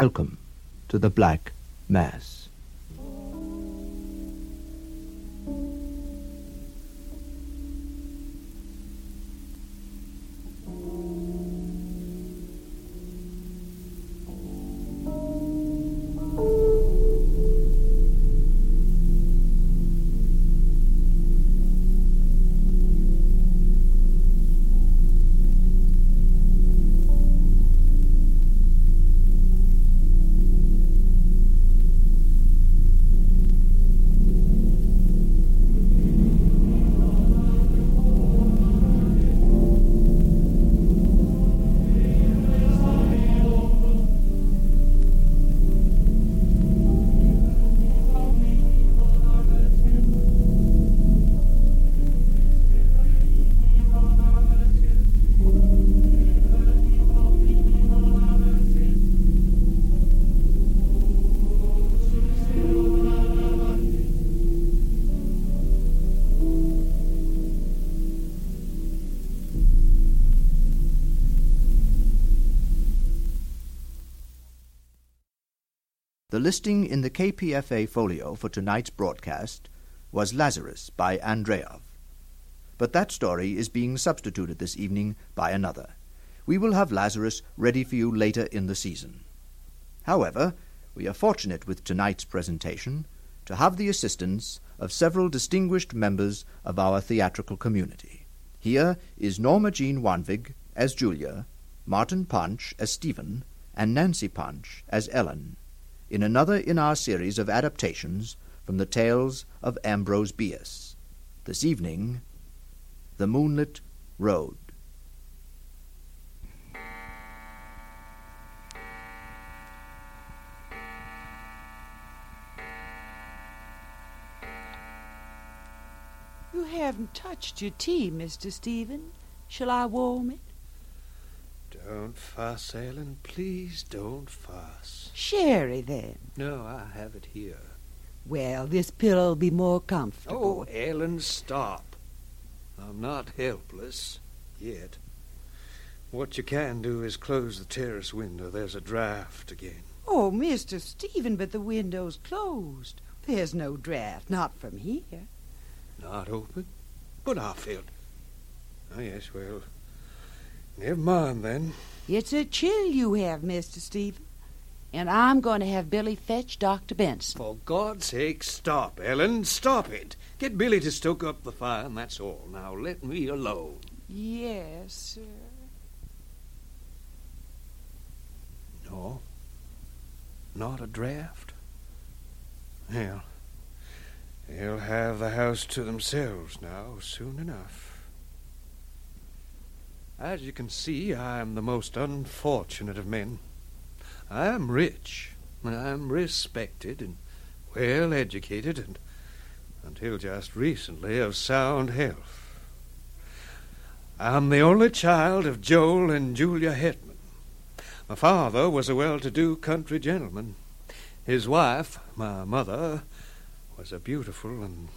Welcome to the Black Mass. The listing in the KPFA folio for tonight's broadcast was Lazarus by Andreyev. But that story is being substituted this evening by another. We will have Lazarus ready for you later in the season. However, we are fortunate with tonight's presentation to have the assistance of several distinguished members of our theatrical community. Here is Norma Jean Wanvig as Julia, Martin Punch as Stephen, and Nancy Punch as Ellen in another in our series of adaptations from the tales of Ambrose Bierce. This evening, The Moonlit Road. You haven't touched your tea, Mr. Stephen. Shall I warm it? Don't fuss, Ellen. Please don't fuss. Sherry, then. No, I have it here. Well, this pillow'll be more comfortable. Oh, Ellen, stop. I'm not helpless. Yet. What you can do is close the terrace window. There's a draft again. Oh, Mr. Stephen, but the window's closed. There's no draft, not from here. Not open? But I felt. Oh, yes, well. Never mind then. It's a chill you have, Mr. Stephen. And I'm going to have Billy fetch Dr. Benson. For God's sake, stop, Ellen. Stop it. Get Billy to stoke up the fire, and that's all. Now let me alone. Yes, sir. No. Not a draft? Well, they'll have the house to themselves now soon enough. As you can see, I am the most unfortunate of men. I am rich, I am respected and well educated, and until just recently of sound health. I am the only child of Joel and Julia Hetman. My father was a well to do country gentleman. His wife, my mother, was a beautiful and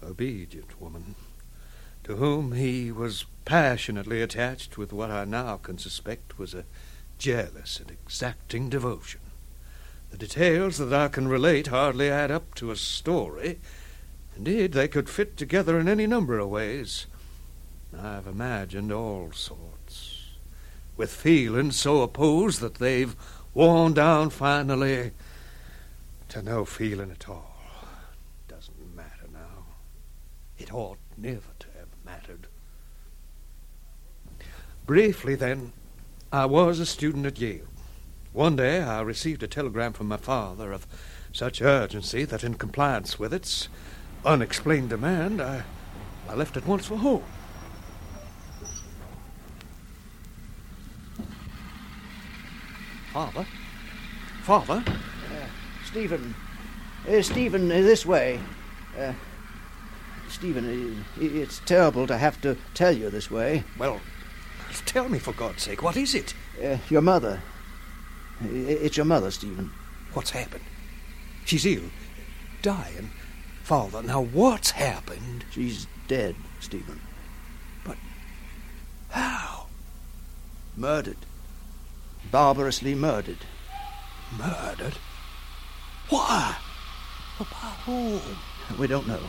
obedient woman, to whom he was passionately attached with what I now can suspect was a jealous and exacting devotion. The details that I can relate hardly add up to a story. Indeed, they could fit together in any number of ways. I've imagined all sorts, with feelings so opposed that they've worn down finally to no feeling at all. Doesn't matter now. It ought never to have mattered. Briefly, then, I was a student at Yale. One day I received a telegram from my father of such urgency that, in compliance with its unexplained demand, I, I left at once for home. Father? Father? Stephen. Uh, Stephen, uh, this way. Uh, Stephen, uh, it's terrible to have to tell you this way. Well, tell me for God's sake, what is it? Uh, your mother. It's your mother, Stephen. What's happened? She's ill. Dying. Father, now what's happened? She's dead, Stephen. But how? Murdered. Barbarously murdered. Murdered? Why? By whom? We don't know.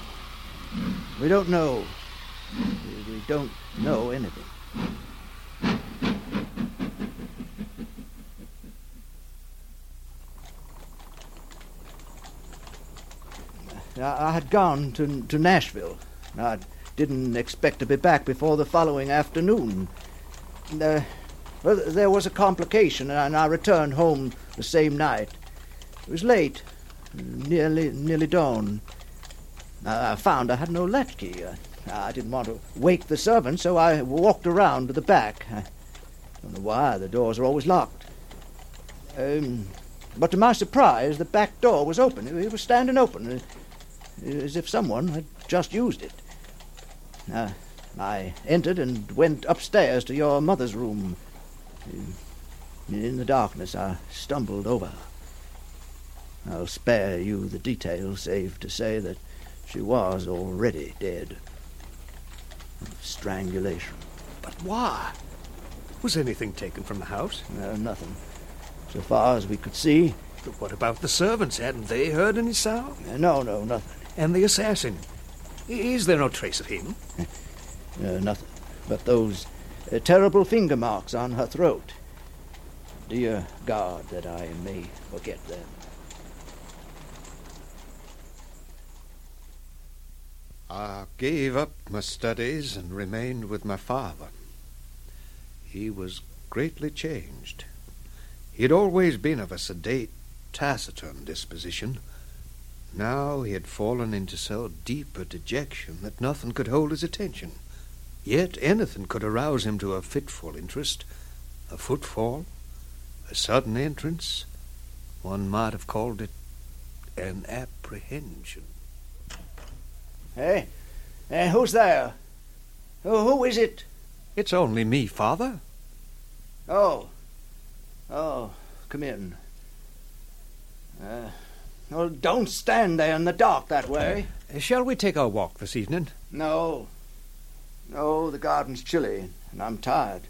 We don't know. We, we don't know anything. I, had gone to, to Nashville. I didn't expect to be back before the following afternoon. Uh, well, there was a complication, and I returned home the same night. It was late, nearly nearly dawn. I found I had no latchkey. I didn't want to wake the servants, so I walked around to the back. I don't know why the doors are always locked. Um, but to my surprise, the back door was open. It was standing open, as if someone had just used it. Uh, I entered and went upstairs to your mother's room. In the darkness, I stumbled over her. I'll spare you the details, save to say that she was already dead. Of strangulation. But why? Was anything taken from the house? Uh, nothing. So far as we could see. But what about the servants? Hadn't they heard any sound? No, no, nothing. And the assassin? Is there no trace of him? Uh, nothing. But those uh, terrible finger marks on her throat. Dear God, that I may forget them. I gave up my studies and remained with my father. He was greatly changed. He had always been of a sedate, taciturn disposition. Now he had fallen into so deep a dejection that nothing could hold his attention. Yet anything could arouse him to a fitful interest. A footfall, a sudden entrance. One might have called it an apprehension. Hey, hey, who's there? Who, who is it? It's only me, father. Oh, oh, come in. Uh, well, don't stand there in the dark that way. Uh, shall we take our walk this evening? No, no, the garden's chilly, and I'm tired.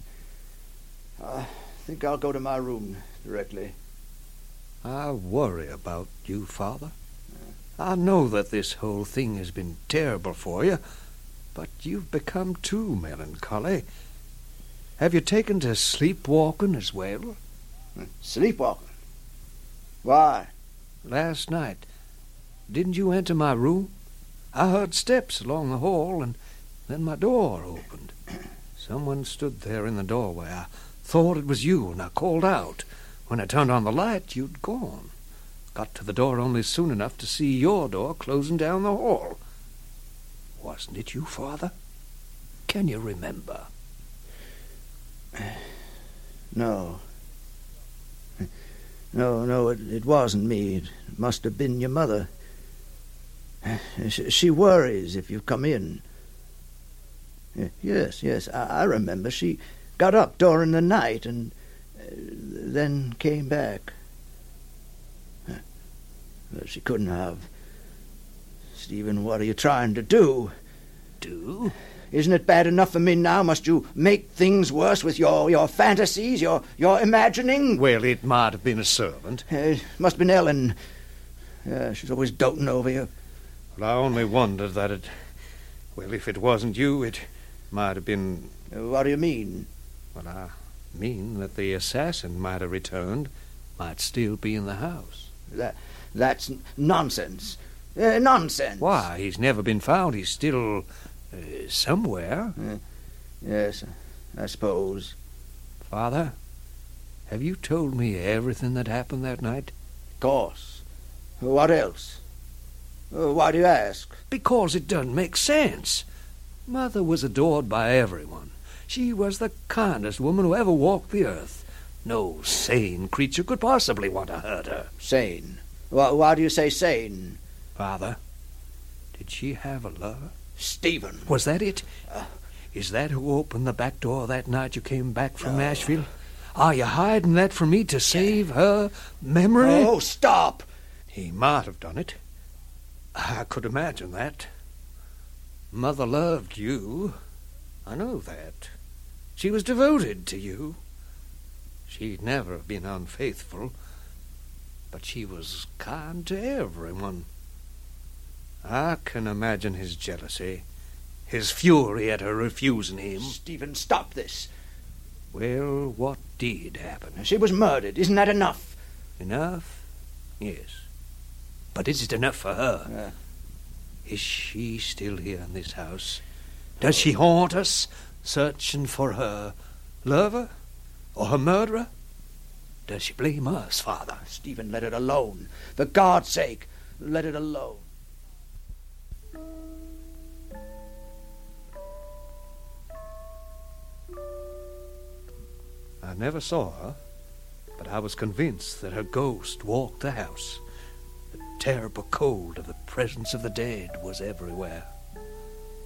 I think I'll go to my room directly. I worry about you, father. I know that this whole thing has been terrible for you, but you've become too melancholy. Have you taken to sleepwalking as well? Sleepwalking? Why? Last night, didn't you enter my room? I heard steps along the hall, and then my door opened. Someone stood there in the doorway. I thought it was you, and I called out. When I turned on the light, you'd gone. Got to the door only soon enough to see your door closing down the hall. Wasn't it you, Father? Can you remember? No. No, no, it, it wasn't me. It must have been your mother. She, worries if you come in. Yes, yes, I, I remember. She got up during the night and uh, then came back. But she couldn't have. Stephen, what are you trying to do? Do? Isn't it bad enough for me now? Must you make things worse with your, your fantasies, your, your imagining? Well, it might have been a servant. Uh, it must have been Ellen. Uh, she's always doting over you. Well, I only wondered that it... Well, if it wasn't you, it might have been... Uh, what do you mean? Well, I mean that the assassin might have returned, might still be in the house. That, that's nonsense. Uh, nonsense. Why? He's never been found. He's still uh, somewhere. Uh, yes, I suppose. Father, have you told me everything that happened that night? Of course. What else? Uh, why do you ask? Because it doesn't make sense. Mother was adored by everyone. She was the kindest woman who ever walked the earth. No sane creature could possibly want to hurt her. Sane? Why, why do you say sane? Father, did she have a lover? Stephen. Was that it? Uh, Is that who opened the back door that night you came back from. Nashville? Are you hiding that from me to save her memory? Oh, stop! He might have done it. I could imagine that. Mother loved you. I know that. She was devoted to you. She'd never have been unfaithful. but she was kind to everyone. I can imagine his jealousy, his fury at her refusing him. Stephen, stop this. Well, what did happen? She was murdered. Isn't that enough? Enough? Yes. But is it enough for her? Uh, Is she still here in this house? Does she haunt us, searching for her lover or her murderer? Does she blame us, Father? Stephen, let it alone. For God's sake, let it alone. Never saw her, but I was convinced that her ghost walked the house. The terrible cold of the presence of the dead was everywhere.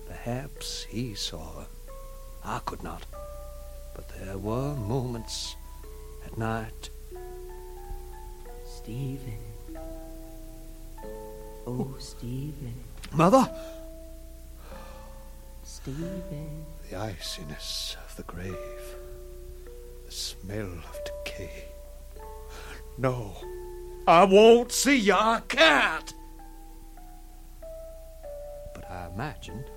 Perhaps he saw her. I could not. But there were moments at night. Stephen. Oh, Stephen. Mother! Stephen. The iciness of the grave. The smell of decay. No. I won't see you. I can't. But I imagined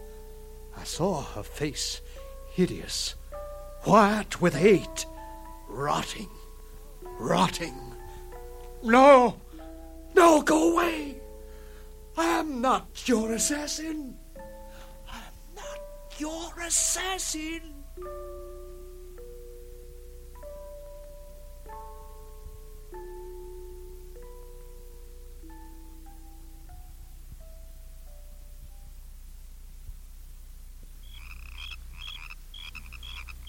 I saw her face hideous, white with hate, rotting, rotting. No! No, go away! I'm not your assassin! I'm not your assassin!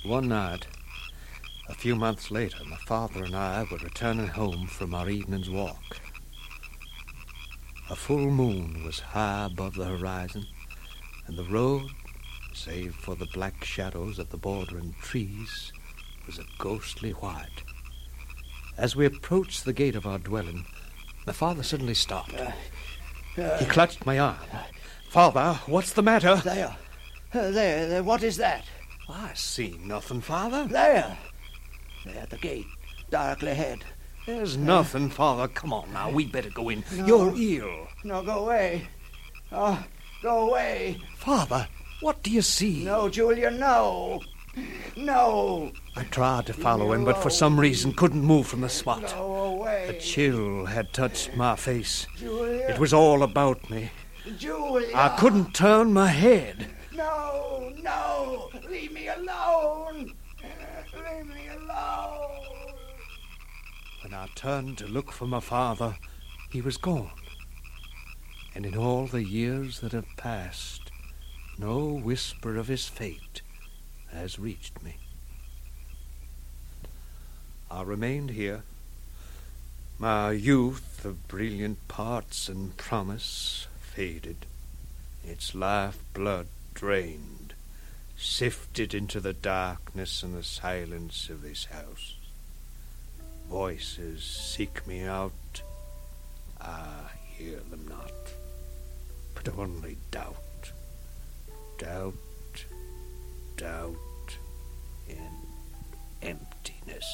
One night, a few months later, my father and I were returning home from our evening's walk. A full moon was high above the horizon, and the road, save for the black shadows of the bordering trees, was a ghostly white. As we approached the gate of our dwelling, my father suddenly stopped. he clutched my arm. Father, what's the matter? There. Uh, there, there. What is that? I see nothing, Father. There. There at the gate, darkly ahead. There's nothing, Father. Come on now, we'd better go in. No. You're ill. No, go away. Oh, go away. Father, what do you see? No, Julia, no. No. I tried to follow him, but for some reason couldn't move from the spot. Go away. A chill had touched my face. Julia. It was all about me. Julia. I couldn't turn my head. No. Leave me alone. Leave me alone. When I turned to look for my father, he was gone. And in all the years that have passed, no whisper of his fate has reached me. I remained here, my youth of brilliant parts and promise faded, its life blood drained, sifted into the darkness and the silence of this house. Voices seek me out. I hear them not, but only doubt, doubt, doubt, and emptiness.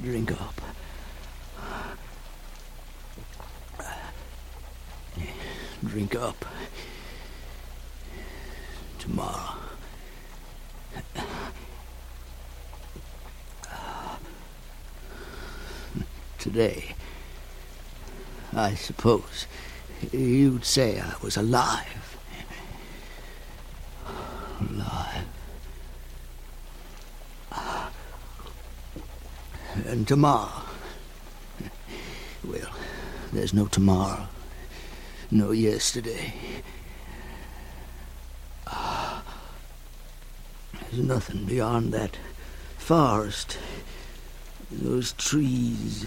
Drink up. Drink up. Tomorrow. Today, I suppose you'd say I was alive. Tomorrow. Well, there's no tomorrow. No yesterday. There's nothing beyond that forest. Those trees.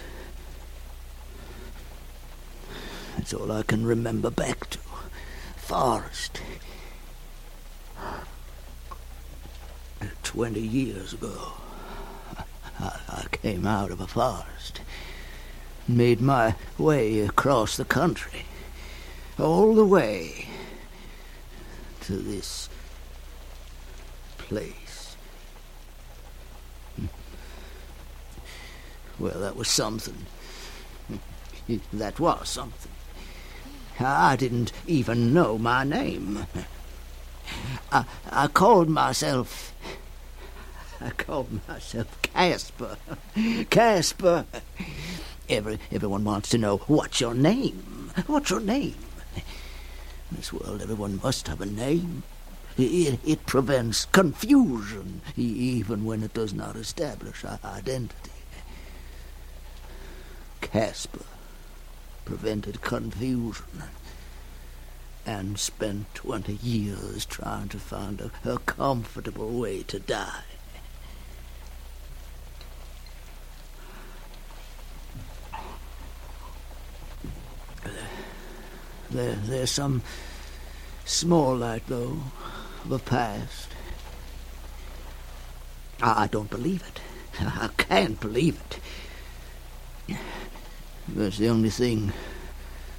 That's all I can remember back to. Forest. Twenty years ago, came out of a forest, and made my way across the country, all the way to this place. Well, that was something. That was something. I didn't even know my name. I, I called myself. I called myself Caspar. Caspar. Every, everyone wants to know what's your name? What's your name? In this world, everyone must have a name. It, it prevents confusion, even when it does not establish identity. Caspar prevented confusion and spent 20 years trying to find a, a comfortable way to die. There, there's some small light, though, of a past. I, I don't believe it. I can't believe it. That's the only thing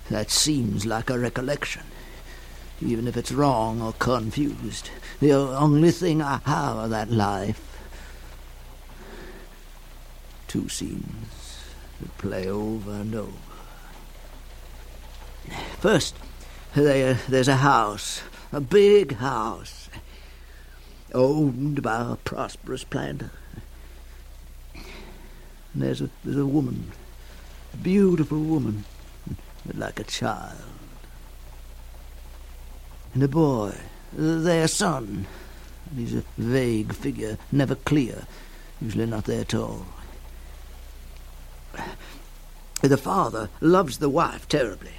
that seems like a recollection, even if it's wrong or confused. The only thing I have of that life. Two scenes that play over and over. First, there, there's a house, a big house, owned by a prosperous planter. And there's a, there's a woman, a beautiful woman, like a child. And a boy, their son. He's a vague figure, never clear, usually not there at all. The father loves the wife terribly,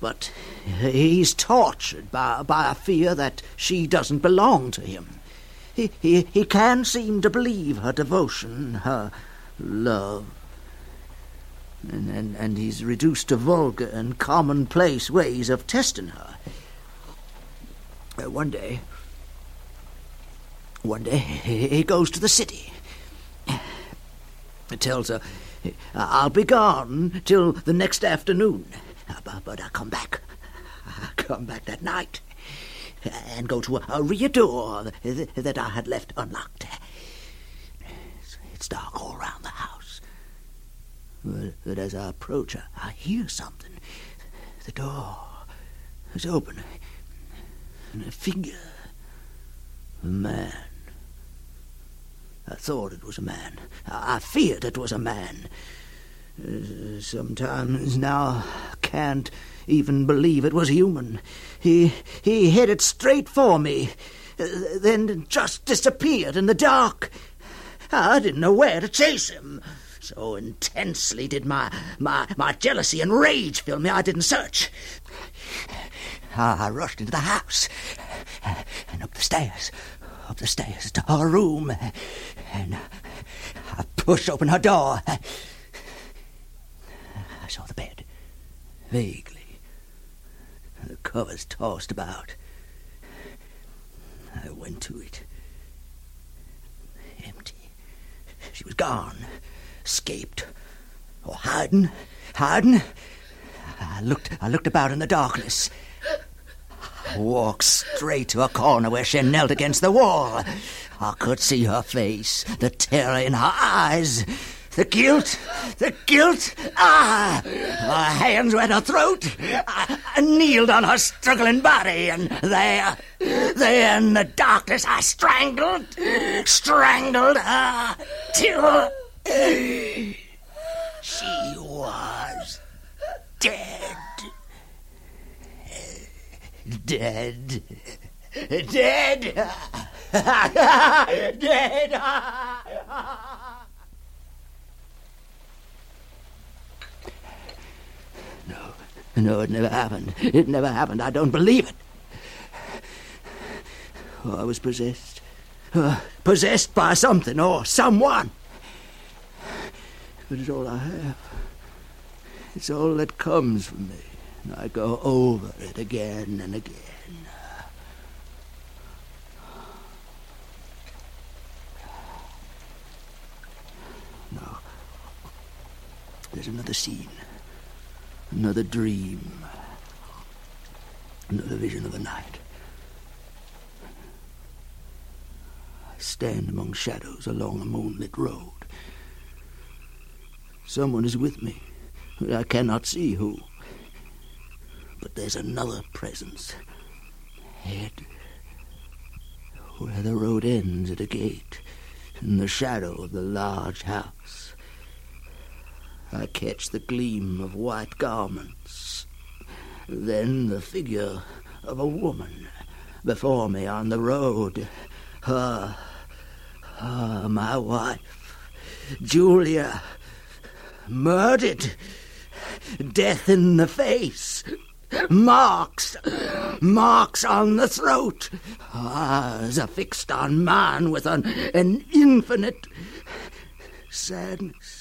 but he's tortured by, by a fear that she doesn't belong to him. He, he, he can seem to believe her devotion, her love. And, and, and he's reduced to vulgar and commonplace ways of testing her. Uh, one day, one day, he goes to the city. He Tells her, I'll be gone till the next afternoon. But, but I come back. I come back that night and go to a, a rear door that I had left unlocked. It's, it's dark all round the house. But, but as I approach, I, I hear something. The door is open, and a figure, a man. I thought it was a man. I feared it was a man. Uh, sometimes now can't even believe it was human. He he headed straight for me, uh, then just disappeared in the dark. I didn't know where to chase him. So intensely did my my my jealousy and rage fill me I didn't search. I rushed into the house and up the stairs, up the stairs to her room, and I pushed open her door. I saw the bed, vaguely, the covers tossed about. I went to it. Empty. She was gone, escaped, or hiding, hiding. I looked, I looked about in the darkness. I walked straight to a corner where she knelt against the wall. I could see her face, the terror in her eyes, the guilt, the guilt. Ah! My hands were at her throat. I, I kneeled on her struggling body, and there, there in the darkness, I strangled, strangled her till she was dead. Dead. Dead. Dead. no, it never happened. It never happened. I don't believe it. Oh, I was possessed. Uh, possessed by something or someone. But it's all I have. It's all that comes from me. And I go over it again and again. There's another scene, another dream, another vision of the night. I stand among shadows along a moonlit road. Someone is with me. but I cannot see who. But there's another presence. Head. Where the road ends at a gate, in the shadow of the large house. I catch the gleam of white garments. Then the figure of a woman before me on the road. Her, her, my wife, Julia, murdered. Death in the face. Marks. Marks on the throat. Eyes affixed on man with an, an infinite sadness.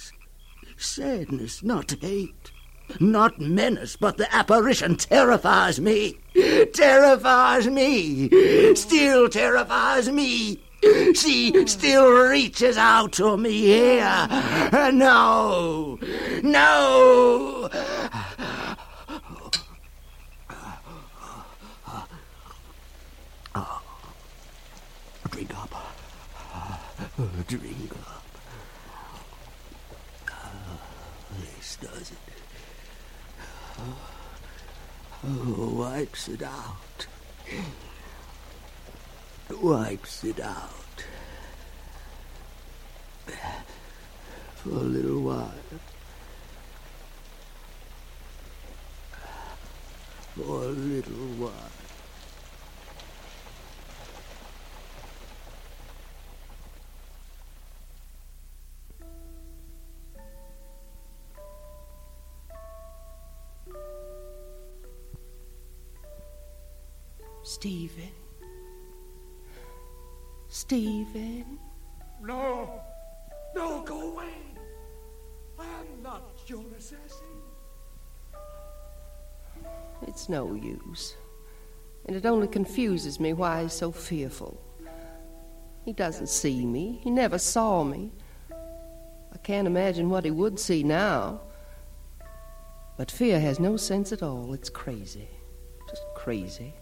Sadness, not hate. Not menace, but the apparition terrifies me. Terrifies me. Still terrifies me. She still reaches out to me here. No. No. Drink up. Drink up. This does it. Oh, wipes it out. Wipes it out. For a little while. For a little while. Stephen. Stephen. No! No, go away! I'm not your assassin. It's no use. And it only confuses me why he's so fearful. He doesn't see me. He never saw me. I can't imagine what he would see now. But fear has no sense at all. It's crazy. Just crazy.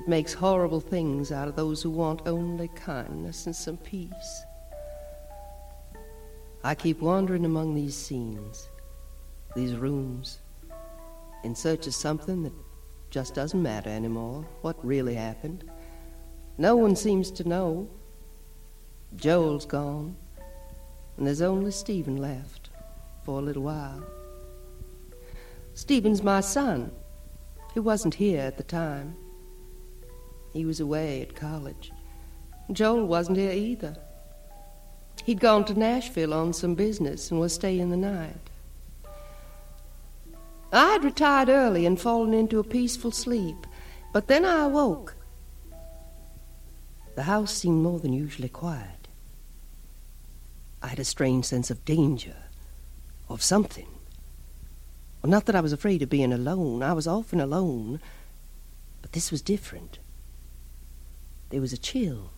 It makes horrible things out of those who want only kindness and some peace. I keep wandering among these scenes, these rooms, in search of something that just doesn't matter anymore, what really happened. No one seems to know. Joel's gone, and there's only Stephen left for a little while. Stephen's my son. He wasn't here at the time. He was away at college. Joel wasn't here either. He'd gone to Nashville on some business and was staying the night. I had retired early and fallen into a peaceful sleep, but then I awoke. The house seemed more than usually quiet. I had a strange sense of danger, of something. Well, not that I was afraid of being alone. I was often alone. But this was different. There was a chill,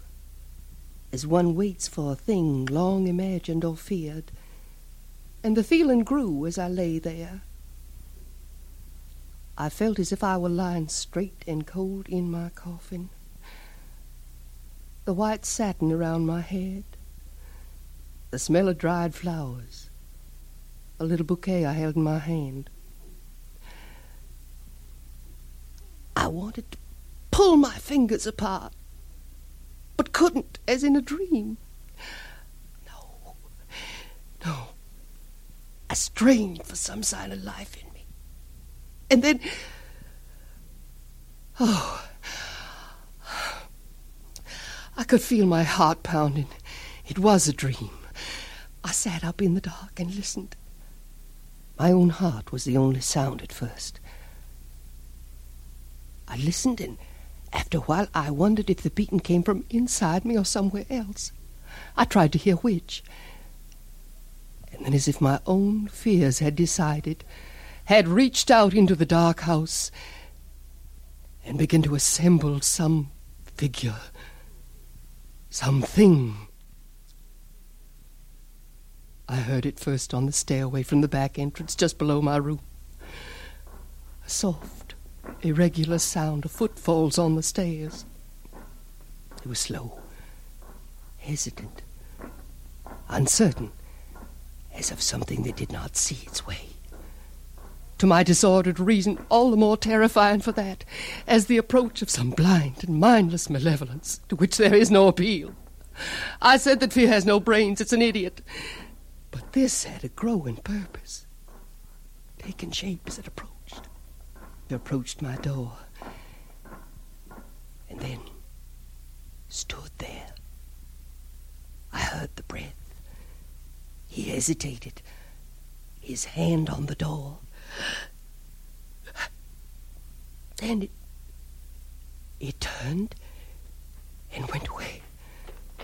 as one waits for a thing long imagined or feared, and the feeling grew as I lay there. I felt as if I were lying straight and cold in my coffin. The white satin around my head, the smell of dried flowers, a little bouquet I held in my hand. I wanted to pull my fingers apart, but couldn't, as in a dream. No, no. I strained for some sign of life in me. And then, oh, I could feel my heart pounding. It was a dream. I sat up in the dark and listened. My own heart was the only sound at first. I listened, and after a while I wondered if the beating came from inside me or somewhere else. I tried to hear which. And then, as if my own fears had decided, had reached out into the dark house and begun to assemble some figure, something. I heard it first on the stairway from the back entrance just below my room. A soft, irregular sound of footfalls on the stairs. It was slow, hesitant, uncertain, as of something that did not see its way. To my disordered reason, all the more terrifying for that, as the approach of some blind and mindless malevolence to which there is no appeal. I said that fear has no brains, it's an idiot. But this had a growing purpose, taking shape as it approached. Approached my door, and then stood there. I heard the breath. He hesitated, his hand on the door. Then it, it turned and went away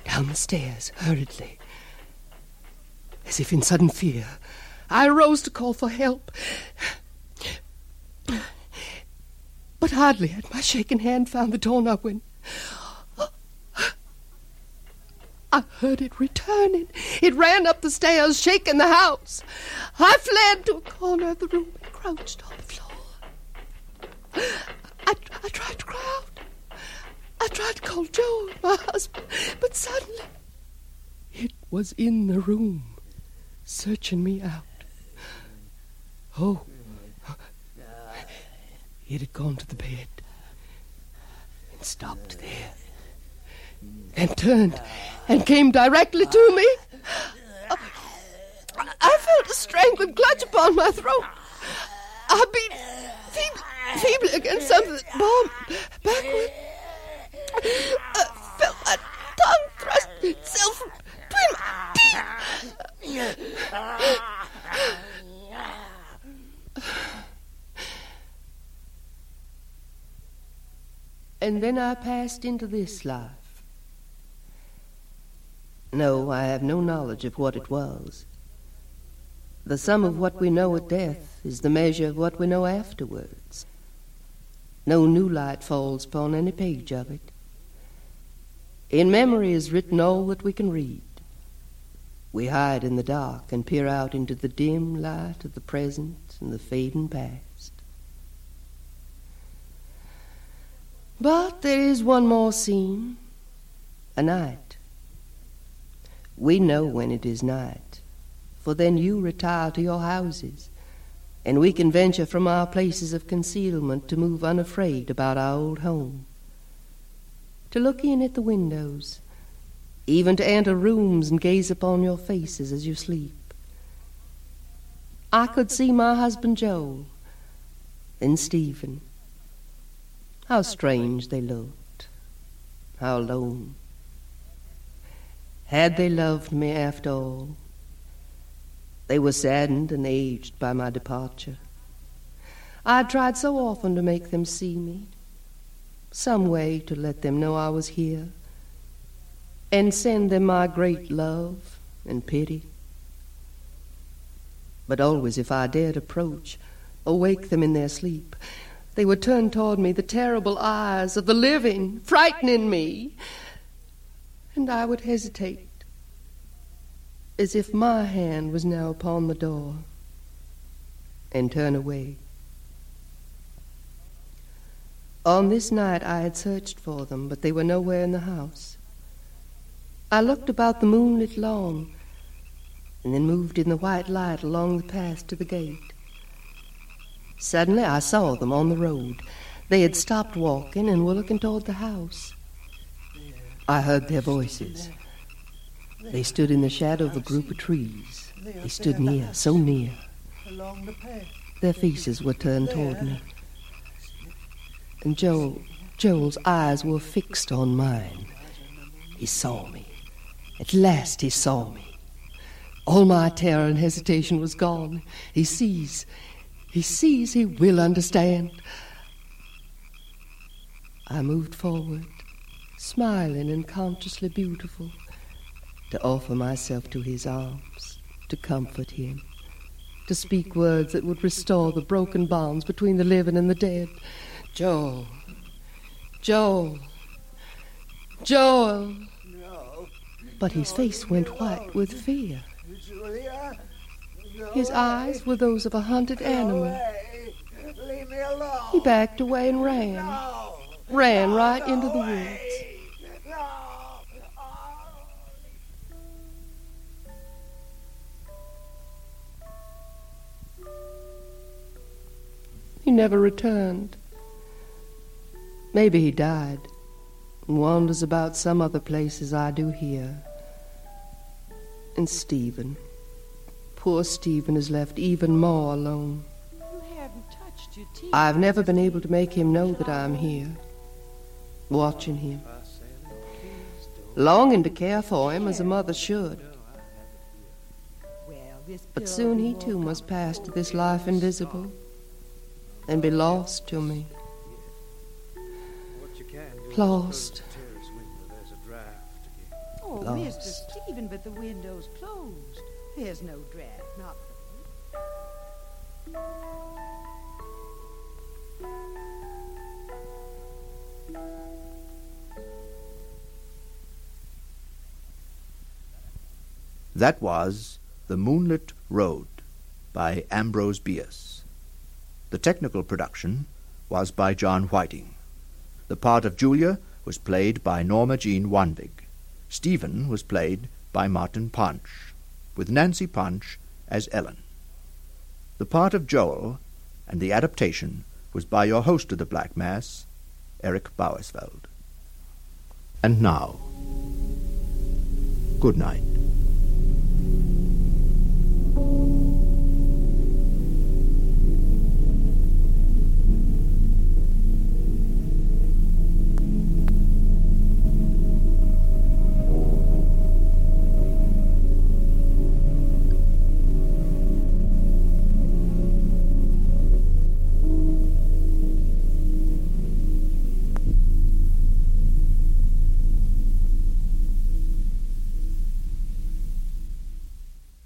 down the stairs hurriedly. As if in sudden fear, I arose to call for help. But hardly had my shaken hand found the doorknob when I heard it returning. It ran up the stairs, shaking the house. I fled to a corner of the room and crouched on the floor. I, I tried to cry out. I tried to call Joe, my husband, but suddenly it was in the room, searching me out. Oh, it had gone to the bed and stopped there and turned and came directly to me. I felt a strangling clutch upon my throat. I beat feebly, feebly against something bobbed backward. I felt my tongue thrust itself between my teeth. And then I passed into this life. No, I have no knowledge of what it was. The sum of what we know at death is the measure of what we know afterwards. No new light falls upon any page of it. In memory is written all that we can read. We hide in the dark and peer out into the dim light of the present and the fading past. But there is one more scene a night. We know when it is night, for then you retire to your houses, and we can venture from our places of concealment to move unafraid about our old home, to look in at the windows, even to enter rooms and gaze upon your faces as you sleep. I could see my husband Joel, then Stephen. How strange they looked, how lone. Had they loved me after all? They were saddened and aged by my departure. I had tried so often to make them see me, some way to let them know I was here, and send them my great love and pity. But always, if I dared approach, or wake them in their sleep, they would turn toward me the terrible eyes of the living, frightening me, and I would hesitate, as if my hand was now upon the door, and turn away. On this night I had searched for them, but they were nowhere in the house. I looked about the moonlit lawn, and then moved in the white light along the path to the gate. Suddenly I saw them on the road. They had stopped walking and were looking toward the house. I heard their voices. They stood in the shadow of a group of trees. They stood near, so near. Their faces were turned toward me. And Joel, Joel's eyes were fixed on mine. He saw me. At last he saw me. All my terror and hesitation was gone. He sees. He sees he will understand. I moved forward, smiling and consciously beautiful, to offer myself to his arms, to comfort him. to speak words that would restore the broken bonds between the living and the dead. Joel. Joel. Joel. No. But his face went white with fear. Julia. His eyes were those of a hunted animal. He backed away and ran. Ran right into the woods. He never returned. Maybe he died and wanders about some other place as I do here. And Stephen, poor Stephen, is left even more alone. You haven't touched your teeth. I've never been able to make him know that I'm here, watching him, longing to care for him as a mother should. But soon he too must pass to this life invisible and be lost to me. What you can do is Lost. close the terrace window. There's a draft again. Oh, Lost. Mr. Stephen, but the window's closed. There's no draft, not That was The Moonlit Road by Ambrose Bierce. The technical production was by John Whiting. The part of Julia was played by Norma Jean Wanvig. Stephen was played by Martin Punch, with Nancy Punch as Ellen. The part of Joel and the adaptation was by your host of the Black Mass, Erik Bauersfeld. And now, good night.